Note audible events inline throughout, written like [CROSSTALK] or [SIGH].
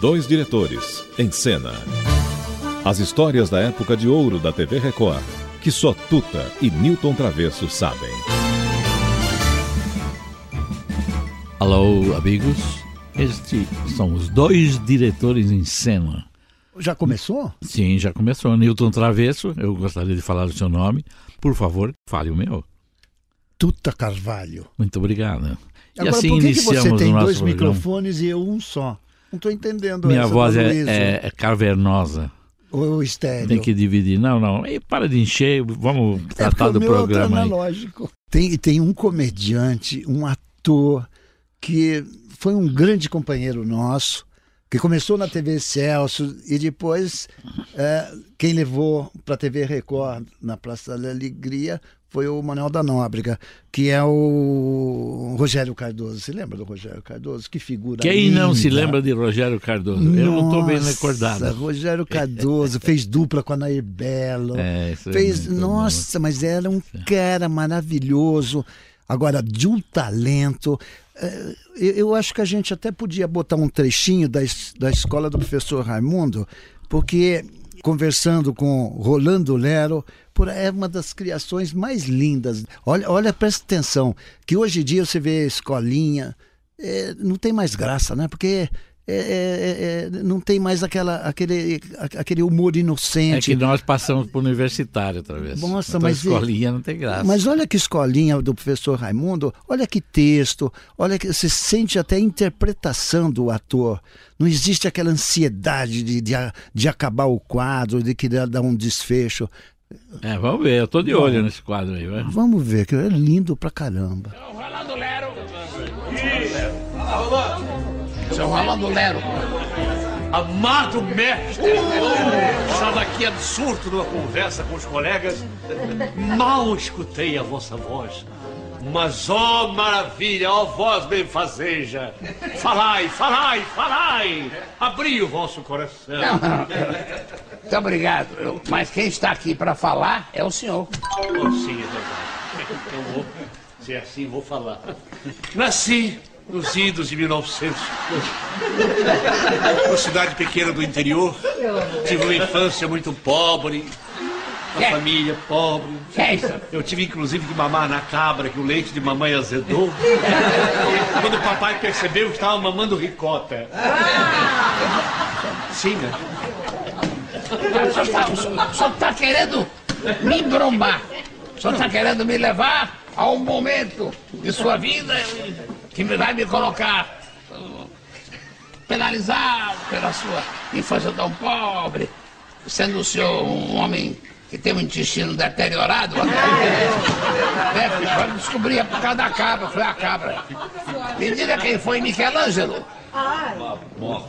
Dois diretores em cena. As histórias da época de ouro da TV Record, que só Tuta e Newton Travesso sabem. Alô, amigos. Estes são os dois diretores em cena. Já começou? Sim, já começou. Newton Travesso, eu gostaria de falar o seu nome. Por favor, fale o meu. Tuta Carvalho. Muito obrigado. E Agora, assim por que, que você tem dois programa. microfones e eu um só? Não estou entendendo Minha voz é, é, é, cavernosa. O estéreo. Tem que dividir. Não, não. E para de encher, vamos é tratar do é programa. É Tem, tem um comediante, um ator, que foi um grande companheiro nosso, que começou na TV Celso e depois é, quem levou para a TV Record na Praça da Alegria foi o Manuel da Nóbrega, que é o Rogério Cardoso. Você lembra do Rogério Cardoso? Que figura Quem linda. não se lembra de Rogério Cardoso? Nossa, Eu não estou bem recordado. Rogério Cardoso fez dupla com a Nair Belo. É, isso fez, é nossa, bom. mas era um cara maravilhoso. Agora, de um talento. É, eu acho que a gente até podia botar um trechinho da, da escola do professor Raimundo, porque conversando com Rolando Lero, por, é uma das criações mais lindas. Olha, olha, presta atenção, que hoje em dia você vê escolinha, é, não tem mais graça, né? Porque é, é, é, é, não tem mais aquela, aquele, aquele humor inocente. É que nós passamos por universitário outra vez. Nossa, então, mas escolinha não tem graça. Mas olha que escolinha do professor Raimundo, olha que texto, olha que você sente até a interpretação do ator. Não existe aquela ansiedade de, de, de acabar o quadro, de querer dar um desfecho. É, vamos ver, eu tô de olho Bom, nesse quadro aí, vai. Vamos ver, que é lindo pra caramba. Vai lá do Lero. Seu Rolando Lero. Amado mestre, estava aqui absurdo numa conversa com os colegas. Mal escutei a vossa voz. Mas, ó oh, maravilha, ó oh, voz benfazeja, falai, falai, falai, abri o vosso coração. Muito obrigado, mas quem está aqui para falar é o senhor. Oh, sim, é verdade. Eu vou, se é assim, vou falar. Nasci nos idos de 1900. Uma cidade pequena do interior. Tive uma infância muito pobre. Uma é. família pobre. É Eu tive inclusive que mamar na cabra, que o leite de mamãe azedou. Quando o papai percebeu que estava mamando ricota. Sim, né? O senhor está querendo me brombar. Senhor está querendo me levar a um momento de sua vida que vai me colocar penalizado pela sua infância tão pobre, sendo o senhor um homem que tem um intestino deteriorado. É, foi descobrir por causa da cabra, foi a cabra. Me diga quem foi Michelangelo.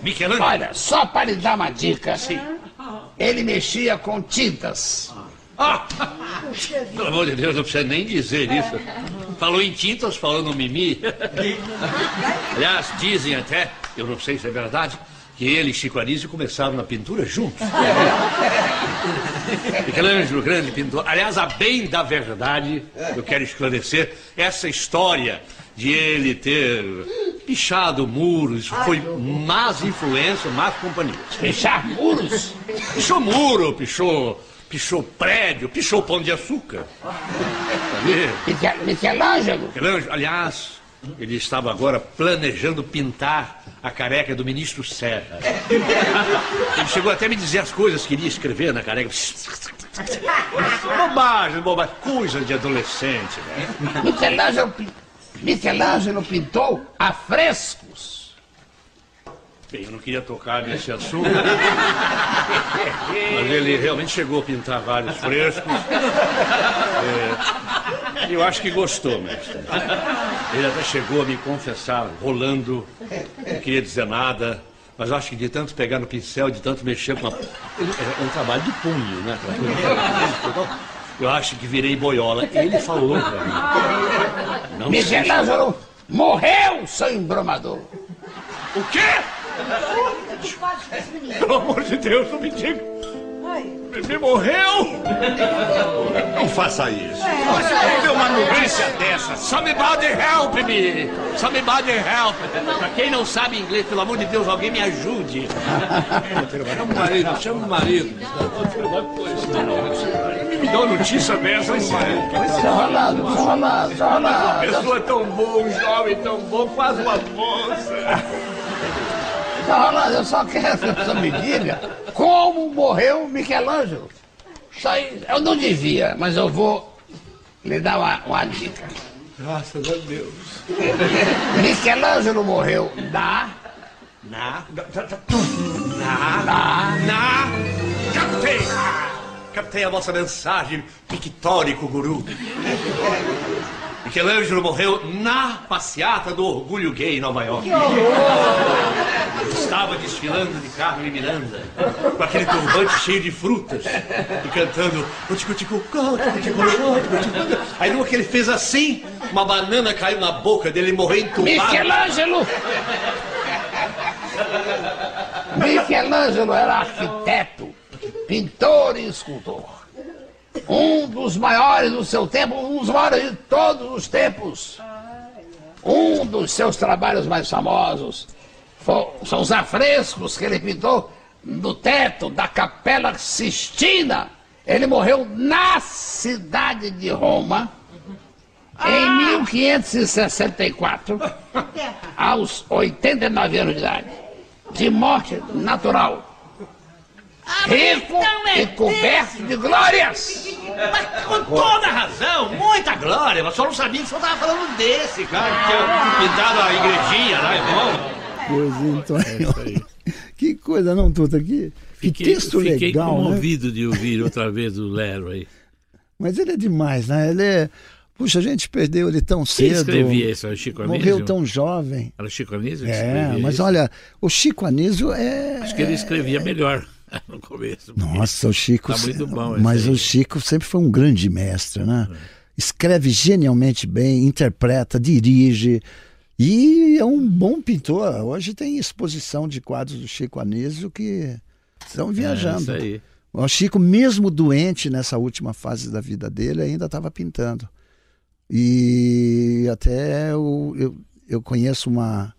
Michelangelo? Olha, só para lhe dar uma dica, assim, ele mexia com tintas. Ah, pelo amor de Deus, não precisa nem dizer isso. Falou em tintas, falou no mimi. [LAUGHS] Aliás, dizem até, eu não sei se é verdade, que ele e Chico Anísio começaram na pintura juntos. [LAUGHS] Michelangelo, grande pintor. Aliás, a bem da verdade, eu quero esclarecer essa história de ele ter pichado muros, foi más influência, más companhia. Pichar muros? Pichou muro, pichou pichou prédio, pichou pão de açúcar. Michelangelo? Michelangelo, aliás, ele estava agora planejando pintar a careca do ministro Serra. Ele chegou até a me dizer as coisas que iria escrever na careca. bobagem, bobagem, coisa de adolescente. Né? Michelangelo, Michelangelo pintou a frescos. Bem, eu não queria tocar nesse assunto, mas ele realmente chegou a pintar vários frescos. É, eu acho que gostou, mestre. Ele até chegou a me confessar, rolando, não queria dizer nada. Mas acho que de tanto pegar no pincel, de tanto mexer com a... É um trabalho de punho, né? Eu acho que virei boiola. Ele falou pra mim. Não Michelangelo morreu, seu embromador. O quê? Pelo amor de Deus, não me diga. Bebê morreu? Não faça isso. É. Não uma notícia dessa. Somebody help me! Somebody help! Pra quem não sabe inglês, pelo amor de Deus, alguém me ajude. Chama o marido, chama o marido. Me dá uma notícia dessa, hein, rolado, tá rolado. Pessoa tão boa, um jovem tão bom, quase uma moça. Rolando, eu só quero que você me diga como morreu Michelangelo. Isso aí, eu não devia, mas eu vou lhe dar uma, uma dica. Graças a Deus. [LAUGHS] Michelangelo morreu na. Na. Na. Na. Na. Captei! Captei a vossa mensagem, pictórico guru. Michelangelo morreu na passeata do orgulho gay em Nova York. Estava desfilando de Carmen Miranda, com aquele turbante cheio de frutas, e cantando. Aí numa que ele fez assim, uma banana caiu na boca dele e morreu entubado. Michelangelo! Michelangelo era arquiteto, pintor e escultor um dos maiores do seu tempo, um dos maiores de todos os tempos. Um dos seus trabalhos mais famosos são os afrescos que ele pintou no teto da Capela Sistina. Ele morreu na cidade de Roma em 1564, [LAUGHS] aos 89 anos de idade, de morte natural rico e coberto de glórias. Mas com toda razão, muita glória. Mas só não sabia que você estava falando desse cara que tinha pintado a igrejinha lá em Roma. Pois então, é [LAUGHS] que coisa não, Tuta, aqui. Que texto fiquei legal, Fiquei comovido né? de ouvir outra vez o Lero aí. Mas ele é demais, né? Ele é... Puxa, a gente perdeu ele tão cedo. Quem escrevia isso? Era Chico Anísio? Morreu tão jovem. Era Chico Anísio que É, mas isso? olha, o Chico Anísio é... Acho que ele escrevia melhor. [LAUGHS] no começo. Nossa, o Chico. Tá muito bom. Mas o Chico sempre foi um grande mestre, né? É. Escreve genialmente bem, interpreta, dirige. E é um bom pintor. Hoje tem exposição de quadros do Chico Anísio que estão viajando. É, isso aí. O Chico, mesmo doente nessa última fase da vida dele, ainda estava pintando. E até eu, eu, eu conheço uma,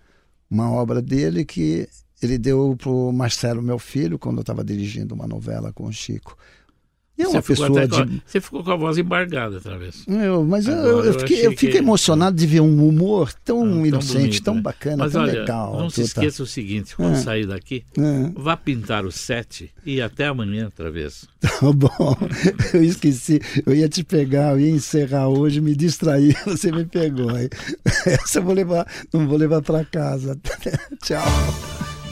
uma obra dele que ele deu pro Marcelo, meu filho, quando eu estava dirigindo uma novela com o Chico. E é uma você pessoa de... Você ficou com a voz embargada outra vez. Eu, mas eu, eu, eu, fiquei, eu fiquei que... emocionado de ver um humor tão, ah, tão inocente, bonito, tão né? bacana, mas tão olha, legal. Não se esqueça o seguinte, quando é. sair daqui, é. vá pintar o set e até amanhã outra vez. [LAUGHS] Tá bom, eu esqueci. Eu ia te pegar, eu ia encerrar hoje, me distrair, [LAUGHS] você me pegou. [LAUGHS] Essa eu vou levar, não vou levar para casa. Tchau.